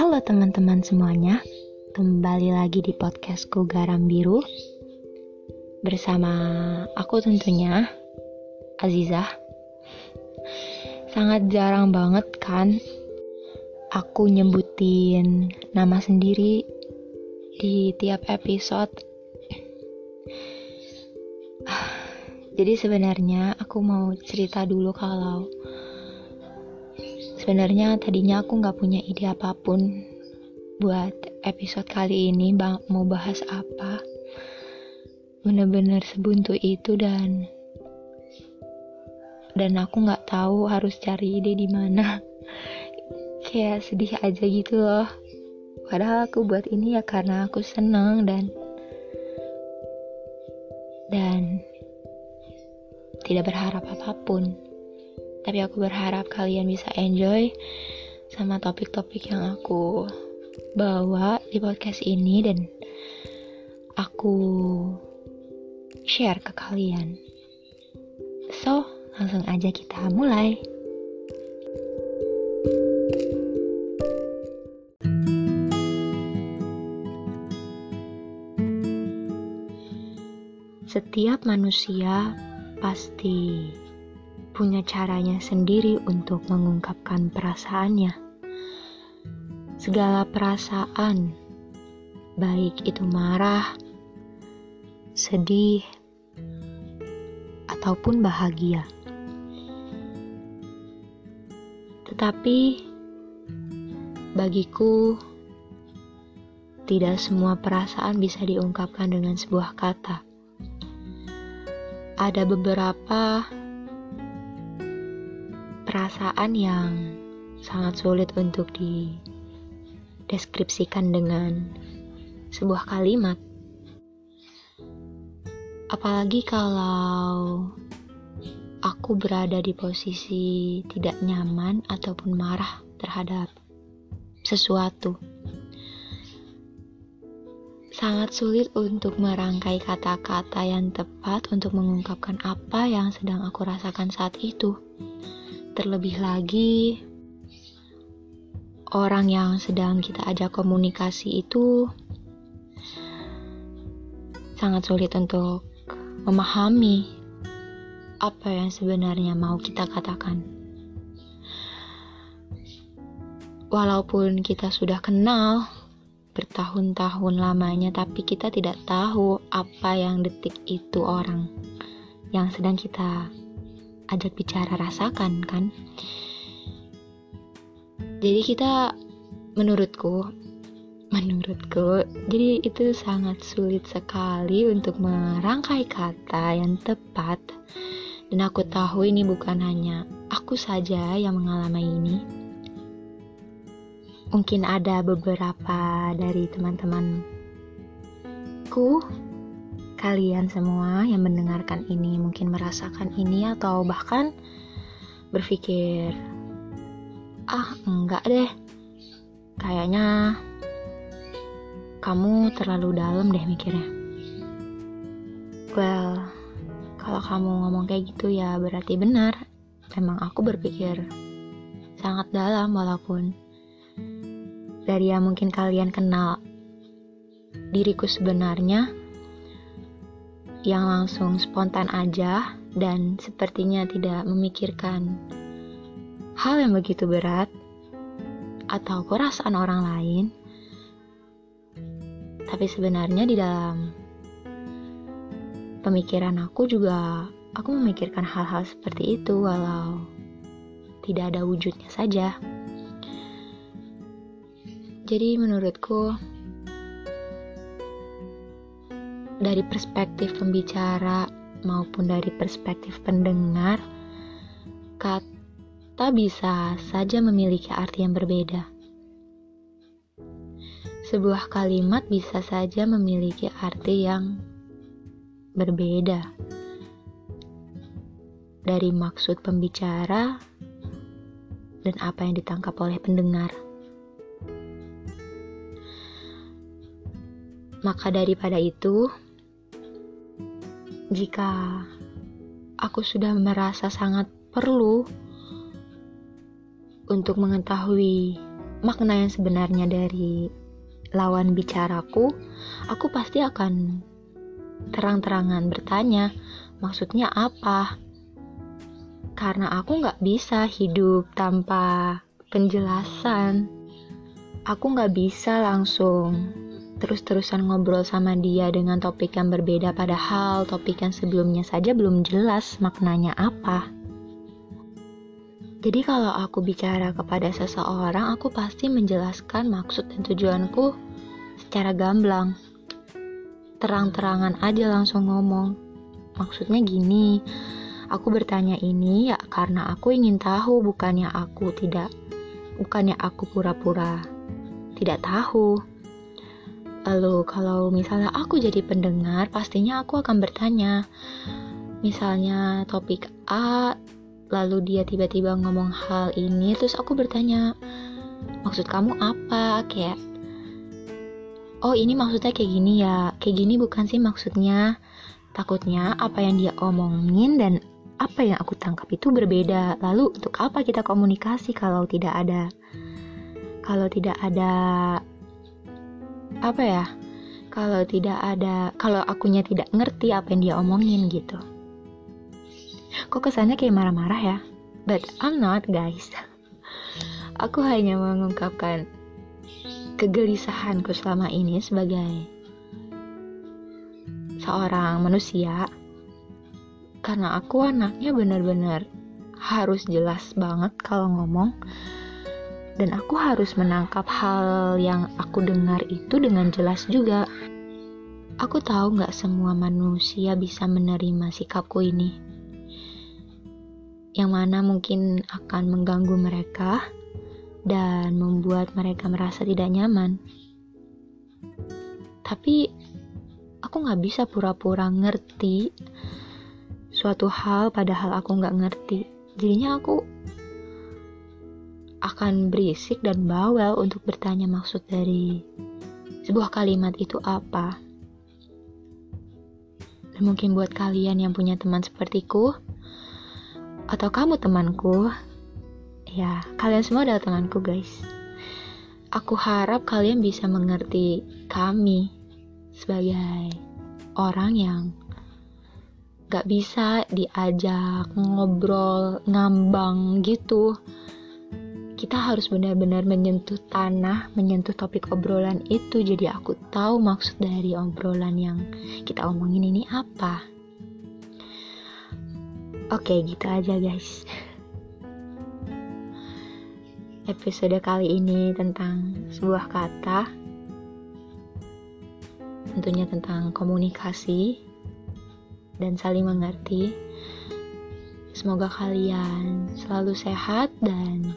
Halo teman-teman semuanya, kembali lagi di podcastku Garam Biru. Bersama aku tentunya, Azizah. Sangat jarang banget kan aku nyebutin nama sendiri di tiap episode. Jadi sebenarnya aku mau cerita dulu kalau sebenarnya tadinya aku nggak punya ide apa pun buat episode kali ini mau bahas apa. Bener-bener sebuntu itu dan dan aku nggak tahu harus cari ide di mana. Kayak sedih aja gitu loh. Padahal aku buat ini ya karena aku seneng dan dan tidak berharap apa pun. Tapi aku berharap kalian bisa enjoy sama topik-topik yang aku bawa di podcast ini dan aku share ke kalian. So, langsung aja kita mulai. Setiap manusia pasti punya caranya sendiri untuk mengungkapkan perasaannya. Segala perasaan, baik itu marah, sedih, ataupun bahagia. Tetapi bagiku, tidak semua perasaan bisa diungkapkan dengan sebuah kata ada beberapa perasaan yang sangat sulit untuk dideskripsikan dengan sebuah kalimat. Apalagi kalau aku berada di posisi tidak nyaman ataupun marah terhadap sesuatu sangat sulit untuk merangkai kata-kata yang tepat untuk mengungkapkan apa yang sedang aku rasakan saat itu. Terlebih lagi, orang yang sedang kita ajak komunikasi itu sangat sulit untuk memahami apa yang sebenarnya mau kita katakan. Walaupun kita sudah kenal, bertahun-tahun lamanya, tapi kita tidak tahu apa yang detik itu orang yang sedang kita ajak bicara rasakan, kan? Jadi, kita menurutku, menurutku, jadi itu sangat sulit sekali untuk merangkai kata yang tepat. Dan aku tahu ini bukan hanya aku saja yang mengalami ini, mungkin ada beberapa dari teman-temanku kalian semua yang mendengarkan ini mungkin merasakan ini atau bahkan berpikir ah enggak deh. Kayaknya kamu terlalu dalam deh mikirnya. Well kalau kamu ngomong kayak gitu ya berarti benar. Memang aku berpikir sangat dalam walaupun dari yang mungkin kalian kenal diriku sebenarnya yang langsung spontan aja dan sepertinya tidak memikirkan hal yang begitu berat atau perasaan orang lain tapi sebenarnya di dalam pemikiran aku juga aku memikirkan hal-hal seperti itu walau tidak ada wujudnya saja. Jadi menurutku dari perspektif pembicara maupun dari perspektif pendengar kata bisa saja memiliki arti yang berbeda. Sebuah kalimat bisa saja memiliki arti yang berbeda dari maksud pembicara dan apa yang ditangkap oleh pendengar. Maka daripada itu, jika aku sudah merasa sangat perlu untuk mengetahui makna yang sebenarnya dari lawan bicaraku, aku pasti akan terang-terangan bertanya, maksudnya apa? Karena aku nggak bisa hidup tanpa penjelasan. Aku nggak bisa langsung terus-terusan ngobrol sama dia dengan topik yang berbeda padahal topik yang sebelumnya saja belum jelas maknanya apa. Jadi kalau aku bicara kepada seseorang, aku pasti menjelaskan maksud dan tujuanku secara gamblang. Terang-terangan aja langsung ngomong. Maksudnya gini, aku bertanya ini ya karena aku ingin tahu bukannya aku tidak bukannya aku pura-pura tidak tahu. Lalu kalau misalnya aku jadi pendengar, pastinya aku akan bertanya. Misalnya topik A, lalu dia tiba-tiba ngomong hal ini, terus aku bertanya, maksud kamu apa? Kayak, oh ini maksudnya kayak gini ya, kayak gini bukan sih maksudnya. Takutnya apa yang dia omongin dan apa yang aku tangkap itu berbeda. Lalu untuk apa kita komunikasi kalau tidak ada kalau tidak ada apa ya? Kalau tidak ada kalau akunya tidak ngerti apa yang dia omongin gitu. Kok kesannya kayak marah-marah ya? But I'm not guys. Aku hanya mengungkapkan kegelisahanku selama ini sebagai seorang manusia. Karena aku anaknya benar-benar harus jelas banget kalau ngomong dan aku harus menangkap hal yang aku dengar itu dengan jelas juga. Aku tahu gak semua manusia bisa menerima sikapku ini. Yang mana mungkin akan mengganggu mereka dan membuat mereka merasa tidak nyaman. Tapi aku gak bisa pura-pura ngerti suatu hal padahal aku gak ngerti. Jadinya aku akan berisik dan bawel untuk bertanya maksud dari sebuah kalimat itu apa. Dan mungkin buat kalian yang punya teman sepertiku, atau kamu temanku, ya kalian semua adalah temanku guys. Aku harap kalian bisa mengerti kami sebagai orang yang gak bisa diajak ngobrol ngambang gitu kita harus benar-benar menyentuh tanah, menyentuh topik obrolan itu. Jadi aku tahu maksud dari obrolan yang kita omongin ini apa. Oke, gitu aja guys. Episode kali ini tentang sebuah kata. Tentunya tentang komunikasi dan saling mengerti. Semoga kalian selalu sehat dan